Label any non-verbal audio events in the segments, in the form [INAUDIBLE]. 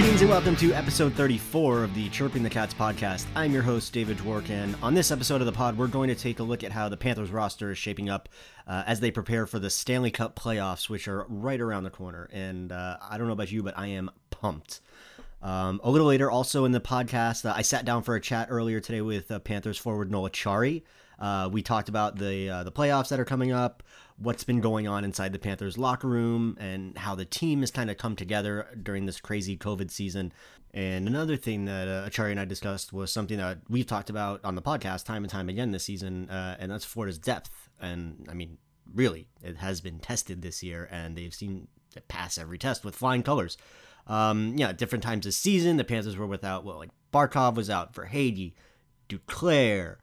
Greetings and welcome to episode 34 of the Chirping the Cats podcast. I'm your host, David Dwork, and on this episode of the pod, we're going to take a look at how the Panthers roster is shaping up uh, as they prepare for the Stanley Cup playoffs, which are right around the corner. And uh, I don't know about you, but I am pumped. Um, a little later, also in the podcast, uh, I sat down for a chat earlier today with uh, Panthers forward Noel Acciari. Uh, we talked about the uh, the playoffs that are coming up, what's been going on inside the Panthers locker room, and how the team has kind of come together during this crazy COVID season. And another thing that uh, and I discussed was something that we've talked about on the podcast time and time again this season, uh, and that's Florida's depth. And I mean, really, it has been tested this year, and they've seen it pass every test with flying colors. Um, yeah, different times this season, the Panthers were without, well, like Barkov was out Verhaeghe, Duclair,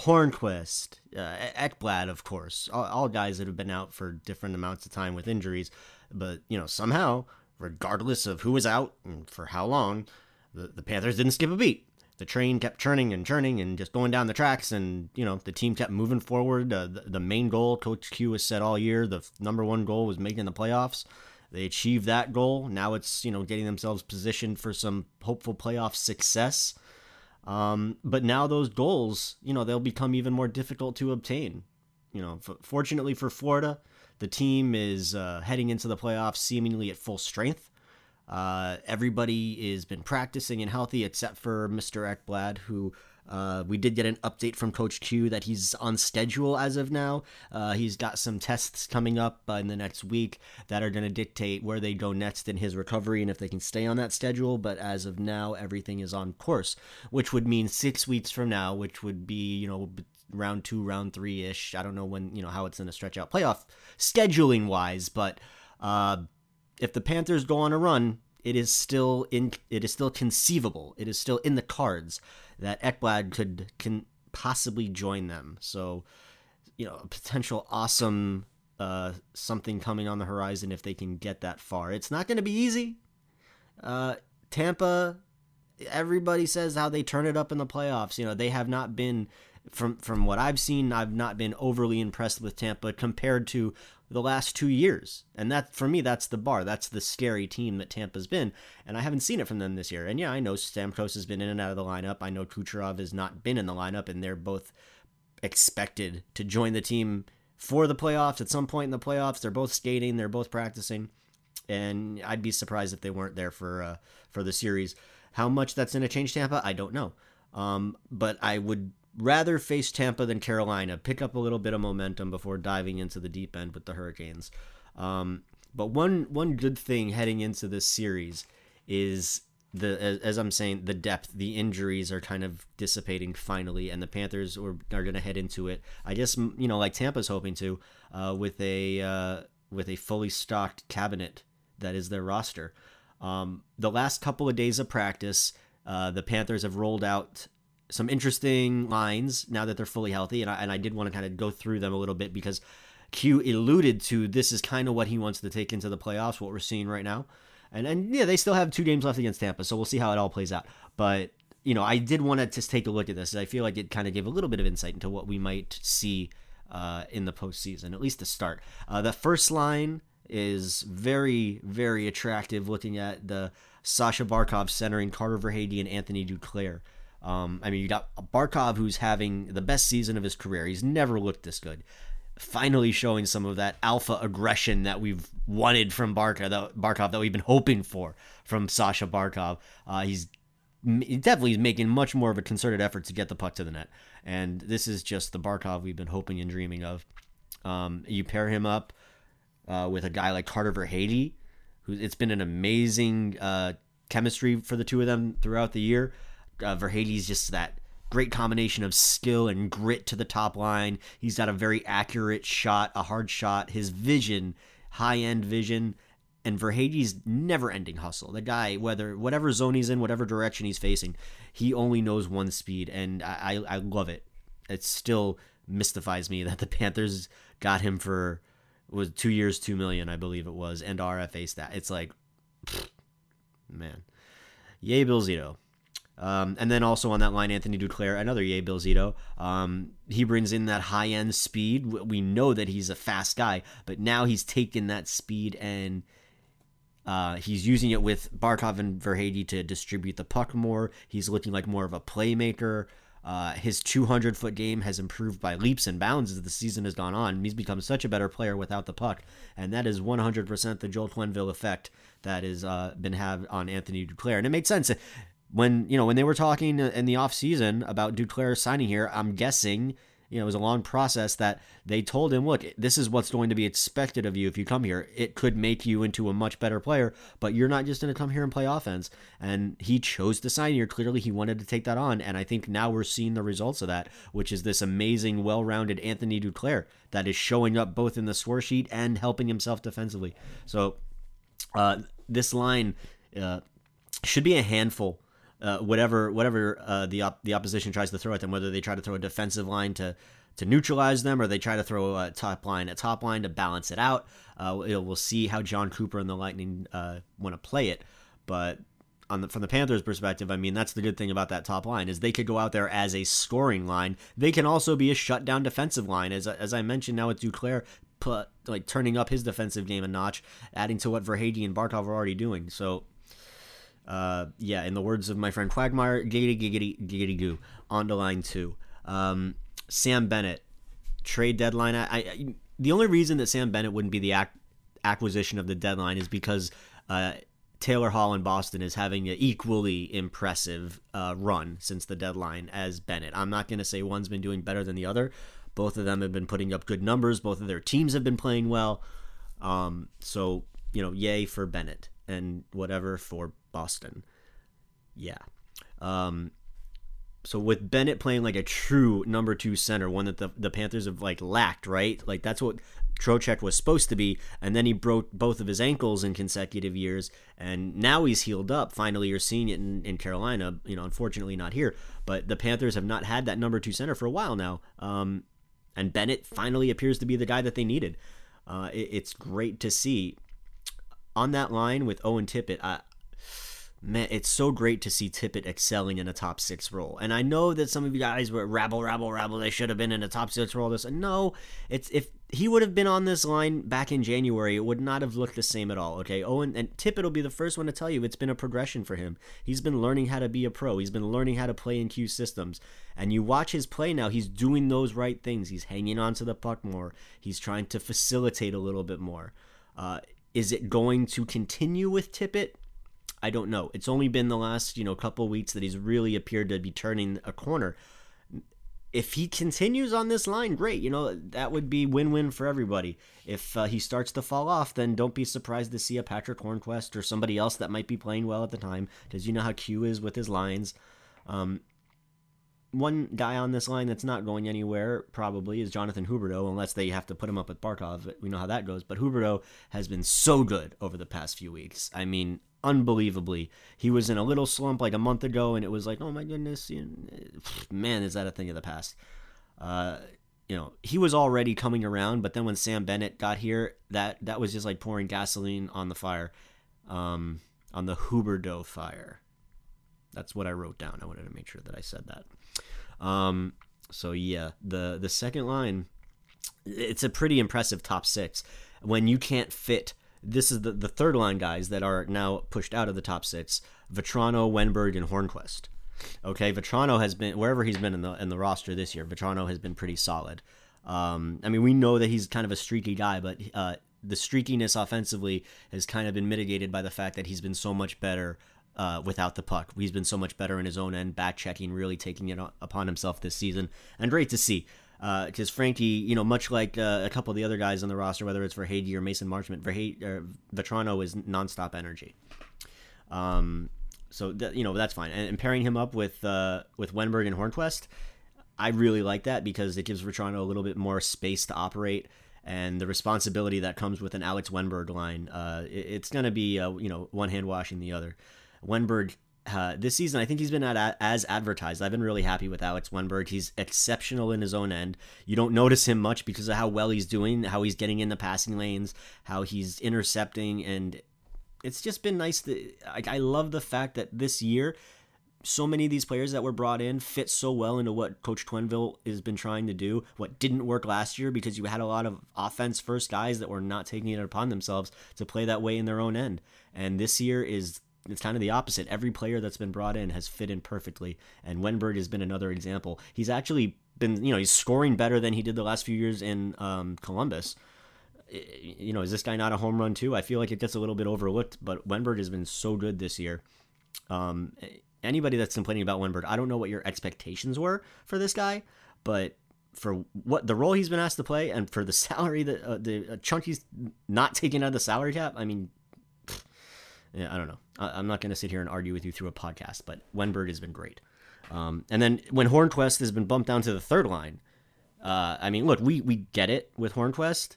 Hornqvist, uh, Ekblad, of course, all, all, guys that have been out for different amounts of time with injuries. But, you know, somehow, regardless of who was out and for how long, the, the Panthers didn't skip a beat. The train kept churning and churning and just going down the tracks, and, you know, the team kept moving forward. Uh, the, the main goal, Coach Q has said all year, the number one goal was making the playoffs. They achieved that goal. Now it's, you know, getting themselves positioned for some hopeful playoff success. Um, but now those goals, you know, they'll become even more difficult to obtain. You know, f- fortunately for Florida, the team is uh, heading into the playoffs seemingly at full strength. Uh, everybody has been practicing and healthy except for Mr. Ekblad, who uh, we did get an update from Coach Q that he's on schedule as of now. Uh, he's got some tests coming up uh, in the next week that are going to dictate where they go next in his recovery and if they can stay on that schedule. But as of now, everything is on course, which would mean six weeks from now, which would be, you know, round two, round three ish. I don't know when, you know, how it's to stretch out playoff scheduling wise, but uh, if the Panthers go on a run, it is still in it is still conceivable. It is still in the cards that Ekblad could can possibly join them. So, you know, a potential awesome uh, something coming on the horizon if they can get that far. It's not going to be easy. Uh, Tampa, everybody says how they turn it up in the playoffs. You know, they have not been from from what I've seen, I've not been overly impressed with Tampa compared to the last two years. And that for me, that's the bar. That's the scary team that Tampa's been. And I haven't seen it from them this year. And yeah, I know Stamkos has been in and out of the lineup. I know Kucherov has not been in the lineup, and they're both expected to join the team for the playoffs at some point in the playoffs. They're both skating. They're both practicing. And I'd be surprised if they weren't there for uh, for the series. How much that's going to change Tampa, I don't know. Um, but I would rather face Tampa than Carolina. Pick up a little bit of momentum before diving into the deep end with the Hurricanes. Um, but one one good thing heading into this series is the as, as, I'm saying the depth, the injuries are kind of dissipating finally, and the Panthers are, are going to head into it. I guess you know like Tampa's hoping to uh, with a uh, with a fully stocked cabinet that is their roster. Um, the last couple of days of practice, uh, the Panthers have rolled out some interesting lines now that they're fully healthy, and I, and I did want to kind of go through them a little bit because Q alluded to this is kind of what he wants to take into the playoffs, what we're seeing right now. And and yeah, they still have two games left against Tampa, so we'll see how it all plays out. But you know, I did want to just take a look at this. I feel like it kind of gave a little bit of insight into what we might see uh, in the postseason, at least to start. Uh, the first line is very, very attractive. Looking at the Sasha Barkov centering Carter Verhaeghe and Anthony Duclair. Um, I mean, you got Barkov, who's having the best season of his career. He's never looked this good. Finally, showing some of that alpha aggression that we've wanted from Barkov, that, Barkov, that we've been hoping for from Sasha Barkov. Uh, he's he definitely making much more of a concerted effort to get the puck to the net, and this is just the Barkov we've been hoping and dreaming of. Um, you pair him up uh, with a guy like Carter Verhaeghe, who it's been an amazing uh, chemistry for the two of them throughout the year uh, Verhaeghe's just that great combination of skill and grit to the top line. He's got a very accurate shot, a hard shot. His vision, high end vision, and Verhaeghe's never ending hustle. The guy, whether whatever zone he's in, whatever direction he's facing, he only knows one speed, and I, I, I love it. It still mystifies me [LAUGHS] that the Panthers got him for was two years, two million, I believe it was, and RFA stat. It's like, man, yay, Bill Zito. Um, and then also on that line, Anthony Duclair, another Yay Bill Zito. Um, he brings in that high end speed. We know that he's a fast guy, but now he's taken that speed and Uh, he's using it with Barkov and Verhaeghe to distribute the puck more. He's looking like more of a playmaker. Uh, his 200 foot game has improved by leaps and bounds as the season has gone on. He's become such a better player without the puck, and that is 100% the Joel Quenneville effect that has uh, been had on Anthony Duclair. And it made sense when you know when they were talking in the offseason about Duclair signing here. I'm guessing you know, it was a long process that they told him, look, this is what's going to be expected of you if you come here. It could make you into a much better player, but you're not just going to come here and play offense. And he chose to sign here. Clearly, he wanted to take that on. And I think now we're seeing the results of that, which is this amazing, well rounded Anthony Duclair that is showing up both in the score sheet and helping himself defensively. So, uh, this line uh, should be a handful uh, whatever whatever uh, the op- the opposition tries to throw at them, whether they try to throw a defensive line to to neutralize them, or they try to throw a top line a top line to balance it out. Uh, we'll see how Jon Cooper and the Lightning uh, want to play it, but. On the, from the Panthers' perspective, I mean that's the good thing about that top line is they could go out there as a scoring line. They can also be a shutdown defensive line, as as I mentioned now with Duclair, put like turning up his defensive game a notch, adding to what Verhaeghe and Barkov are already doing. So uh, yeah, in the words of my friend Quagmire, giggity giggity giggity goo. On to line two. Um, Sam Bennett trade deadline. I, I, the only reason that Sam Bennett wouldn't be the ac- acquisition of the deadline is because uh, Taylor Hall in Boston is having an equally impressive uh, run since the deadline as Bennett. I'm not going to say one's been doing better than the other. Both of them have been putting up good numbers. Both of their teams have been playing well. Um, so you know, yay for Bennett and whatever for Boston. Yeah. Um, so with Bennett playing like a true number two center, one that the, the Panthers have like lacked, right? Like that's what Trocheck was supposed to be, and then he broke both of his ankles in consecutive years, and now he's healed up. Finally, you're seeing it in, in Carolina. You know, unfortunately not here, but the Panthers have not had that number two center for a while now. Um, and Bennett finally appears to be the guy that they needed. Uh, it, it's great to see on that line with Owen Tippett. I, man, it's so great to see Tippett excelling in a top six role. And I know that some of you guys were rabble, rabble, rabble. They should have been in a top six role. This no, it's if he would have been on this line back in January, it would not have looked the same at all. Okay, Owen and Tippett will be the first one to tell you it's been a progression for him. He's been learning how to be a pro. He's been learning how to play in Q systems. And you watch his play now. He's doing those right things. He's hanging on to the puck more. He's trying to facilitate a little bit more. Uh, is it going to continue with Tippett? I don't know. It's only been the last, you know, couple weeks that he's really appeared to be turning a corner. If he continues on this line, great. You know, that would be win-win for everybody. If uh, he starts to fall off, then don't be surprised to see a Patrick Hornqvist or somebody else that might be playing well at the time, because you know how Q is with his lines. Um, one guy on this line that's not going anywhere probably is Jonathan Huberdeau, unless they have to put him up with Barkov. We know how that goes. But Huberdeau has been so good over the past few weeks. I mean, unbelievably. He was in a little slump like a month ago, and it was like, oh my goodness, man, is that a thing of the past? Uh, you know, he was already coming around, but then when Sam Bennett got here, that that was just like pouring gasoline on the fire, um, on the Huberdeau fire. That's what I wrote down. I wanted to make sure that I said that. Um, so yeah, the the second line, it's a pretty impressive top six. When you can't fit this is the, the third line guys that are now pushed out of the top six Vatrano, Wennberg, and Hornqvist. Okay, Vatrano has been wherever he's been in the in the roster this year. Vatrano has been pretty solid. Um, I mean, we know that he's kind of a streaky guy, but uh, the streakiness offensively has kind of been mitigated by the fact that he's been so much better uh, without the puck. He's been so much better in his own end, back checking, really taking it upon himself this season, and great to see because uh, Frankie, you know, much like uh, a couple of the other guys on the roster, whether it's Verhaeghe or Mason Marchment, Verhaeghe, or Vatrano is nonstop energy. Um, so th- you know that's fine, and, and, pairing him up with uh, with Wennberg and Hornqvist, I really like that because it gives Vatrano a little bit more space to operate, and the responsibility that comes with an Alex Wennberg line. Uh, it, it's going to be uh, you know one hand washing the other. Wennberg uh, this season, I think he's been at, as advertised. I've been really happy with Alex Wennberg. He's exceptional in his own end. You don't notice him much because of how well he's doing, how he's getting in the passing lanes, how he's intercepting, and it's just been nice. To, like, I love the fact that this year so many of these players that were brought in fit so well into what Coach Quenneville has been trying to do. What didn't work last year because you had a lot of offense first guys that were not taking it upon themselves to play that way in their own end. And this year is it's kind of the opposite. Every player that's been brought in has fit in perfectly, and Wennberg has been another example. He's actually been, you know, he's scoring better than he did the last few years in um, Columbus. You know, is this guy not a home run too? I feel like it gets a little bit overlooked, but Wennberg has been so good this year. Um, anybody that's complaining about Wennberg, I don't know what your expectations were for this guy, but for what the role he's been asked to play and for the [LAUGHS] salary that uh, the uh, chunk he's not taking out of the salary cap, I mean, yeah, I don't know. I, am not going to sit here and argue with you through a podcast, but Wennberg has been great. Um, and then when Hornqvist has been bumped down to the third line, uh, I mean, look, we we get it with Hornqvist.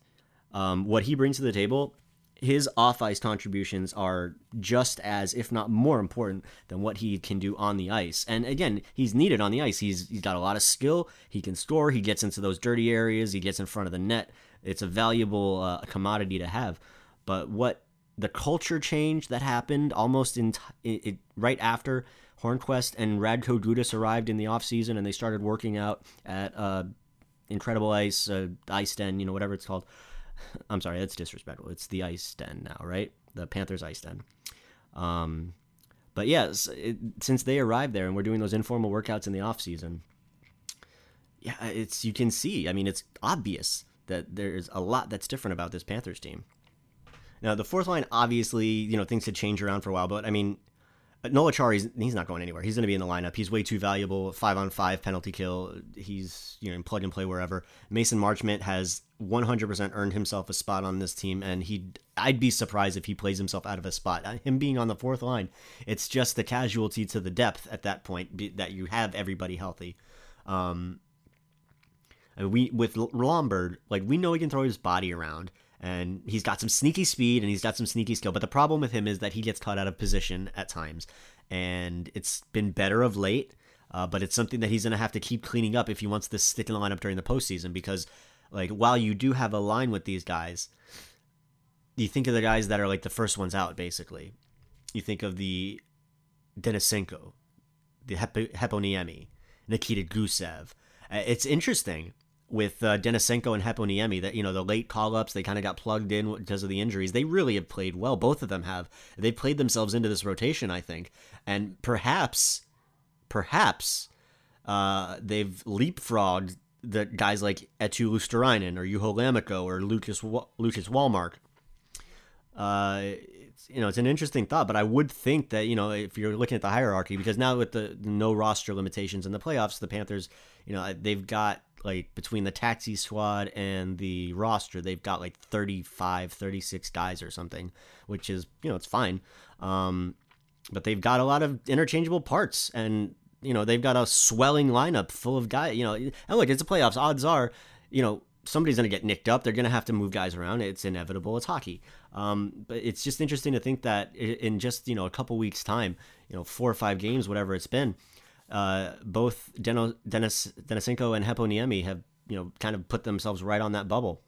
Um, what he brings to the table, his off ice contributions are just as, if not more important than what he can do on the ice. And again, he's needed on the ice. He's he's got a lot of skill. He can score. He gets into those dirty areas. He gets in front of the net. It's a valuable uh, commodity to have. But what the culture change that happened almost in t- it, right after Hornqvist and Radko Gudas arrived in the offseason and they started working out at uh, Incredible Ice, uh, Ice Den, you know, whatever it's called. [LAUGHS] I'm sorry, that's disrespectful. It's the Ice Den now, right? The Panthers Ice Den. Um, but yes, it, since they arrived there and we're doing those informal workouts in the offseason, yeah, it's you can see. I mean, it's obvious that there's a lot that's different about this Panthers team. Now, the fourth line, obviously, you know, things had changed around for a while, but I mean, Noel Acciari's he's not going anywhere. He's going to be in the lineup. He's way too valuable. Five on five penalty kill. He's you know in plug and play wherever. Mason Marchment has 100% earned himself a spot on this team, and he I'd be surprised if he plays himself out of a spot. Uh, him being on the fourth line, it's just the casualty to the depth at that point that you have everybody healthy. Um, we with Lomberg, like we know he can throw his body around and he's got some sneaky speed and he's got some sneaky skill. But the problem with him is that he gets caught out of position at times, and it's been better of late. Uh, but it's something that he's going to have to keep cleaning up if he wants to stick in the lineup during the postseason. Because, like, while you do have a line with these guys, you think of the guys that are like the first ones out, basically. You think of the Denisenko, the Hep- Heponiemi, Nikita Gusev. Uh, it's interesting with uh, Denisenko and Heponiemi that you know the late call ups they kind of got plugged in because of the injuries. They really have played well. Both of them have. They played themselves into this rotation, I think, and perhaps, perhaps, uh, they've leapfrogged the guys like Eetu Luostarinen or Juho Lammikko or Lucas Lucas Wallmark. Uh, it's, you know, it's an interesting thought, but I would think that you know if you're looking at the hierarchy, because now with the no roster limitations in the playoffs, the Panthers, you know, they've got like between the taxi squad and the roster they've got like 35 36 guys or something which is you know it's fine. Um, but they've got a lot of interchangeable parts and you know they've got a swelling lineup full of guys you know and look it's a playoffs. Odds are you know somebody's going to get nicked up. They're going to have to move guys around. It's inevitable. It's hockey. Um, but it's just interesting to think that in just you know a couple weeks time you know four or five games whatever it's been uh, both Deno, Denis Denisenko and Heponiemi have you know kind of put themselves right on that bubble.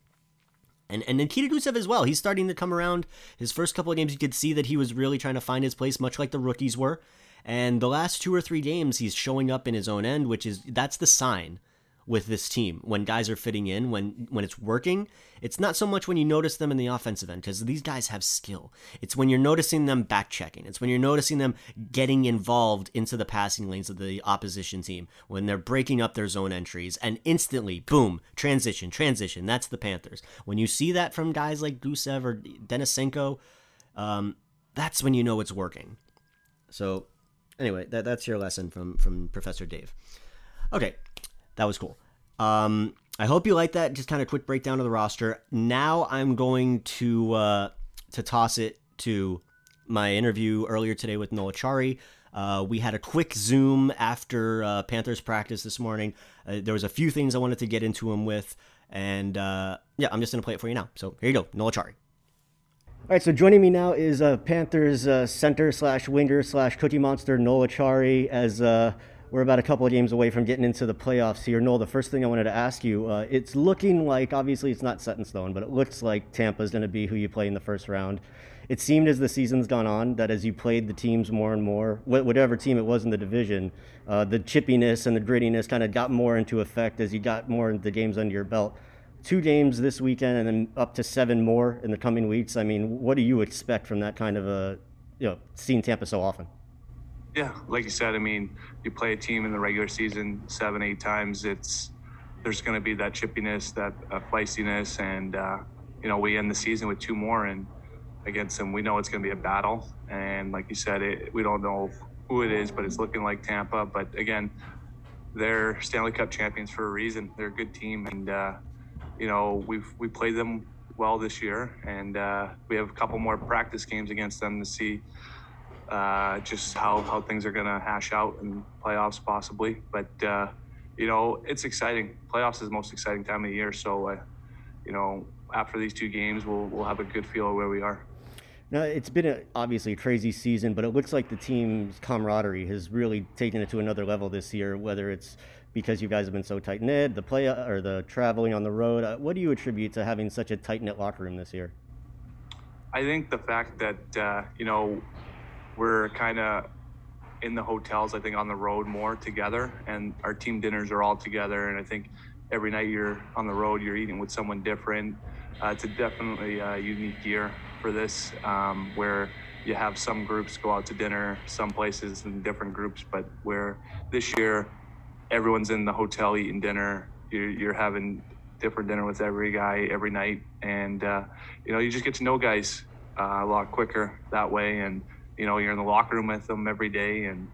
And and Nikita Gusev as well. He's starting to come around. His first couple of games, you could see that he was really trying to find his place, much like the rookies were. And the last two or three games, he's showing up in his own end, which is that's the sign with this team. When guys are fitting in when when it's working it's not so much when you notice them in the offensive end because these guys have skill. It's when you're noticing them back checking it's when you're noticing them getting involved into the passing lanes of the opposition team. When they're breaking up their zone entries and instantly boom transition transition. That's the panthers. When you see that from guys like gusev or denisenko um, that's when you know it's working. So anyway that, that's your lesson from from professor dave. Okay that was cool. Um, I hope you like that. Just kind of quick breakdown of the roster. Now I'm going to uh, to toss it to my interview earlier today with Noel Acciari. Uh, we had a quick Zoom after uh, Panthers practice this morning. Uh, there was a few things I wanted to get into him with, and uh, yeah, I'm just gonna play it for you now. So here you go, Noel Acciari. All right, so joining me now is uh, Panthers center slash winger slash Cookie Monster Noel Acciari as we're about a couple of games away from getting into the playoffs here. Noel, the first thing I wanted to ask you, uh, it's looking like obviously it's not set in stone, but it looks like Tampa is going to be who you play in the first round. It seemed as the season's gone on that as you played the teams more and more, whatever team it was in the division, uh, the chippiness and the grittiness kind of got more into effect as you got more into the games under your belt. Two games this weekend and then up to seven more in the coming weeks. I mean, what do you expect from that kind of a, you know, seeing Tampa so often? Yeah, like you said, I mean, you play a team in the regular season seven, eight times. It's there's going to be that chippiness, that uh, feistiness, and uh, you know we end the season with two more and against them. We know it's going to be a battle, and like you said, it, we don't know who it is, but it's looking like Tampa. But again, they're Stanley Cup champions for a reason. They're a good team, and uh, you know we've we played them well this year, and uh, we have a couple more practice games against them to see uh, just how, how things are going to hash out in playoffs possibly. But, uh, you know, it's exciting. Playoffs is the most exciting time of the year. So, uh, you know, after these two games, we'll, we'll have a good feel of where we are. Now, it's been a, obviously a crazy season, but it looks like the team's camaraderie has really taken it to another level this year, whether it's because you guys have been so tight knit, the play or the traveling on the road. Uh, what do you attribute to having such a tight knit locker room this year? I think the fact that, uh, you know, we're kind of in the hotels, I think, on the road more together, and our team dinners are all together. And I think every night you're on the road, you're eating with someone different. Uh, it's a definitely a unique year for this, um, where you have some groups go out to dinner, some places in different groups, but where this year everyone's in the hotel eating dinner. You're, you're having different dinner with every guy every night, and uh, you know you just get to know guys uh, a lot quicker that way, and you know, you're in the locker room with them every day, and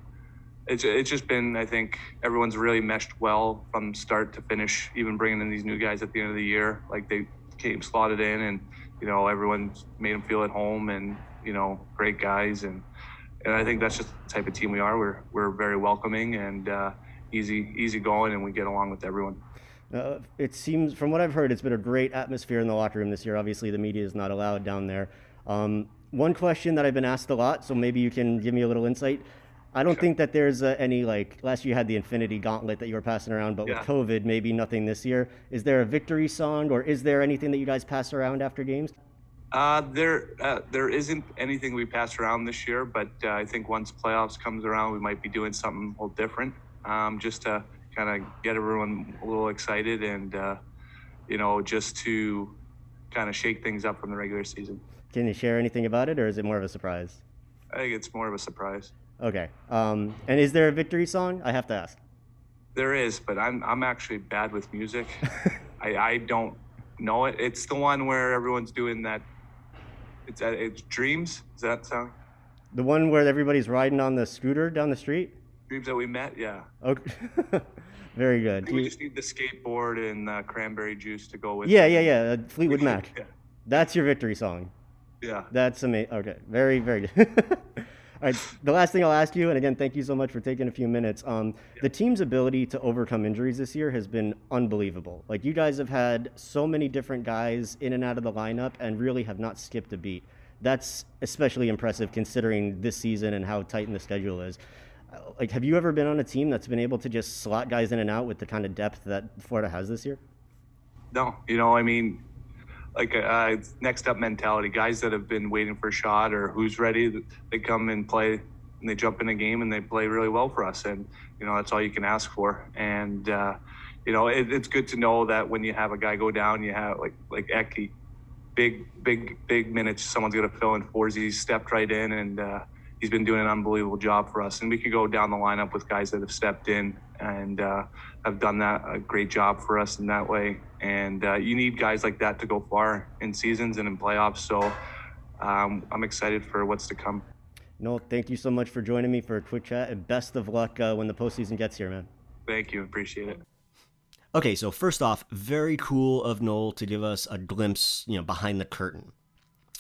it's it's just been. I think everyone's really meshed well from start to finish. Even bringing in these new guys at the end of the year, like they came slotted in, and you know, everyone's made them feel at home, and you know, great guys, and and I think that's just the type of team we are. We're we're very welcoming and uh, easy easy going, and we get along with everyone. Uh, it seems, from what I've heard, it's been a great atmosphere in the locker room this year. Obviously, the media is not allowed down there. Um, one question that I've been asked a lot, so maybe you can give me a little insight. I don't sure. think that there's uh, any like last year you had the Infinity Gauntlet that you were passing around, but yeah. with COVID, maybe nothing this year. Is there a victory song, or is there anything that you guys pass around after games? Uh, there, uh, there isn't anything we pass around this year, but uh, I think once playoffs comes around, we might be doing something a little different, um, just to kind of get everyone a little excited and, uh, you know, just to kind of shake things up from the regular season. Can you share anything about it, or is it more of a surprise? I think it's more of a surprise. Okay. Um, and is there a victory song? I have to ask. There is, but I'm I'm actually bad with music. [LAUGHS] I, I don't know it. It's the one where everyone's doing that. It's uh, it's dreams. Is that song? The one where everybody's riding on the scooter down the street. Dreams that we met. Yeah. Okay. [LAUGHS] Very good. we just need the skateboard and uh, cranberry juice to go with. Yeah, it. yeah, yeah. Fleetwood [LAUGHS] Mac. yeah. That's your victory song. Yeah. That's amazing. Okay. Very, very good. [LAUGHS] All right. The last thing I'll ask you, and again, thank you so much for taking a few minutes. Um, yeah. The team's ability to overcome injuries this year has been unbelievable. Like, you guys have had so many different guys in and out of the lineup and really have not skipped a beat. That's especially impressive considering this season and how tight the schedule is. Uh, like, have you ever been on a team that's been able to just slot guys in and out with the kind of depth that Florida has this year? No. You know, I mean, like a, uh, next up mentality. Guys that have been waiting for a shot or who's ready, they come and play and they jump in a game and they play really well for us. And you know that's all you can ask for. And uh, you know it, it's good to know that when you have a guy go down, you have like like Eki, big big big minutes. Someone's to fill in for. He's stepped right in and. Uh, he's been doing an unbelievable job for us. And we could go down the lineup with guys that have stepped in and uh, have done that a great job for us in that way. And uh, you need guys like that to go far in seasons and in playoffs. So um, I'm excited for what's to come. Noel, thank you so much for joining me for a quick chat, and best of luck uh, when the postseason gets here, man. Thank you, appreciate it. Okay, so first off, very cool of Noel to give us a glimpse, you know, behind the curtain.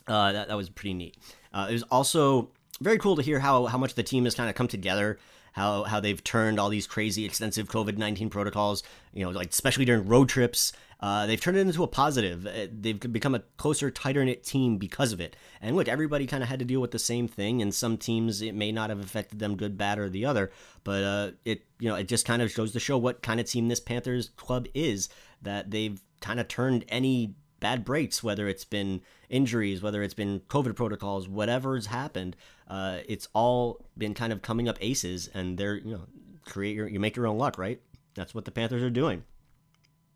Uh, that, that was pretty neat. Uh, it was also very cool to hear how how much the team has kind of come together how how they've turned all these crazy extensive COVID nineteen protocols, you know, like especially during road trips. Uh, they've turned it into a positive. Uh, they've become a closer, tighter knit team because of it. And look, everybody kind of had to deal with the same thing. And some teams, it may not have affected them good, bad, or the other. But uh, it, you know, it just kind of shows to show what kind of team this Panthers club is. That they've kind of turned any bad breaks, whether it's been injuries, whether it's been COVID protocols, whatever's happened, uh, it's all been kind of coming up aces, and they're you know create your you make your own luck, right? That's what the Panthers are doing.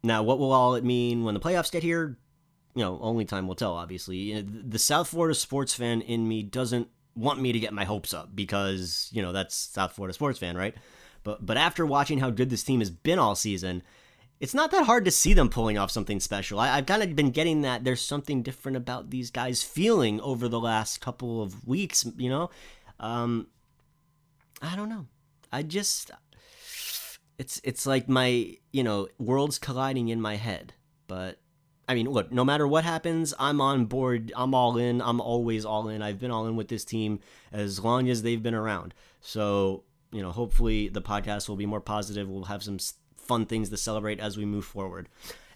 Now, what will all it mean when the playoffs get here? You know, only time will tell. Obviously, the South Florida sports fan in me doesn't want me to get my hopes up because you know that's South Florida sports fan, right? But but after watching how good this team has been all season, it's not that hard to see them pulling off something special. I, have kind of been getting that there's something different about these guys feeling over the last couple of weeks, you know? Um, I don't know. I just it's it's like my, you know, worlds colliding in my head. But I mean, look, no matter what happens, I'm on board. I'm all in. I'm always all in. I've been all in with this team as long as they've been around. So, you know, hopefully the podcast will be more positive. We'll have some fun things to celebrate as we move forward.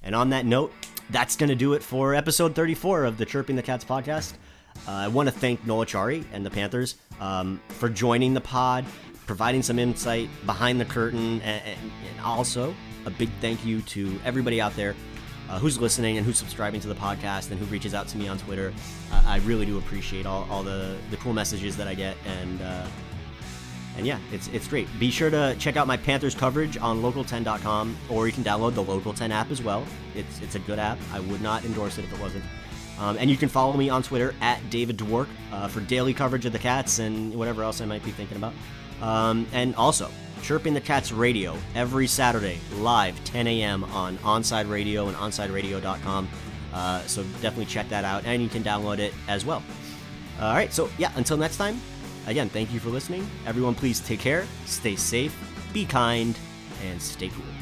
And on that note, that's going to do it for episode 34 of the Chirping the Cats podcast. Uh, I want to thank Noel Acciari and the Panthers um, for joining the pod, providing some insight behind the curtain, and, and, and also a big thank you to everybody out there uh, who's listening and who's subscribing to the podcast and who reaches out to me on Twitter. Uh, I really do appreciate all, all the, the cool messages that I get and uh, and yeah, it's it's great. Be sure to check out my Panthers coverage on local10.com, or you can download the Local 10 app as well. It's it's a good app. I would not endorse it if it wasn't. Um, and you can follow me on Twitter at David Dwork uh, for daily coverage of the Cats and whatever else I might be thinking about. Um, and also, Chirping the Cats Radio every Saturday, live 10 a.m. on Onside Radio and OnsideRadio.com. Uh, so definitely check that out, and you can download it as well. All right, so yeah, until next time, Again, thank you for listening. Everyone, please take care, stay safe, be kind, and stay cool.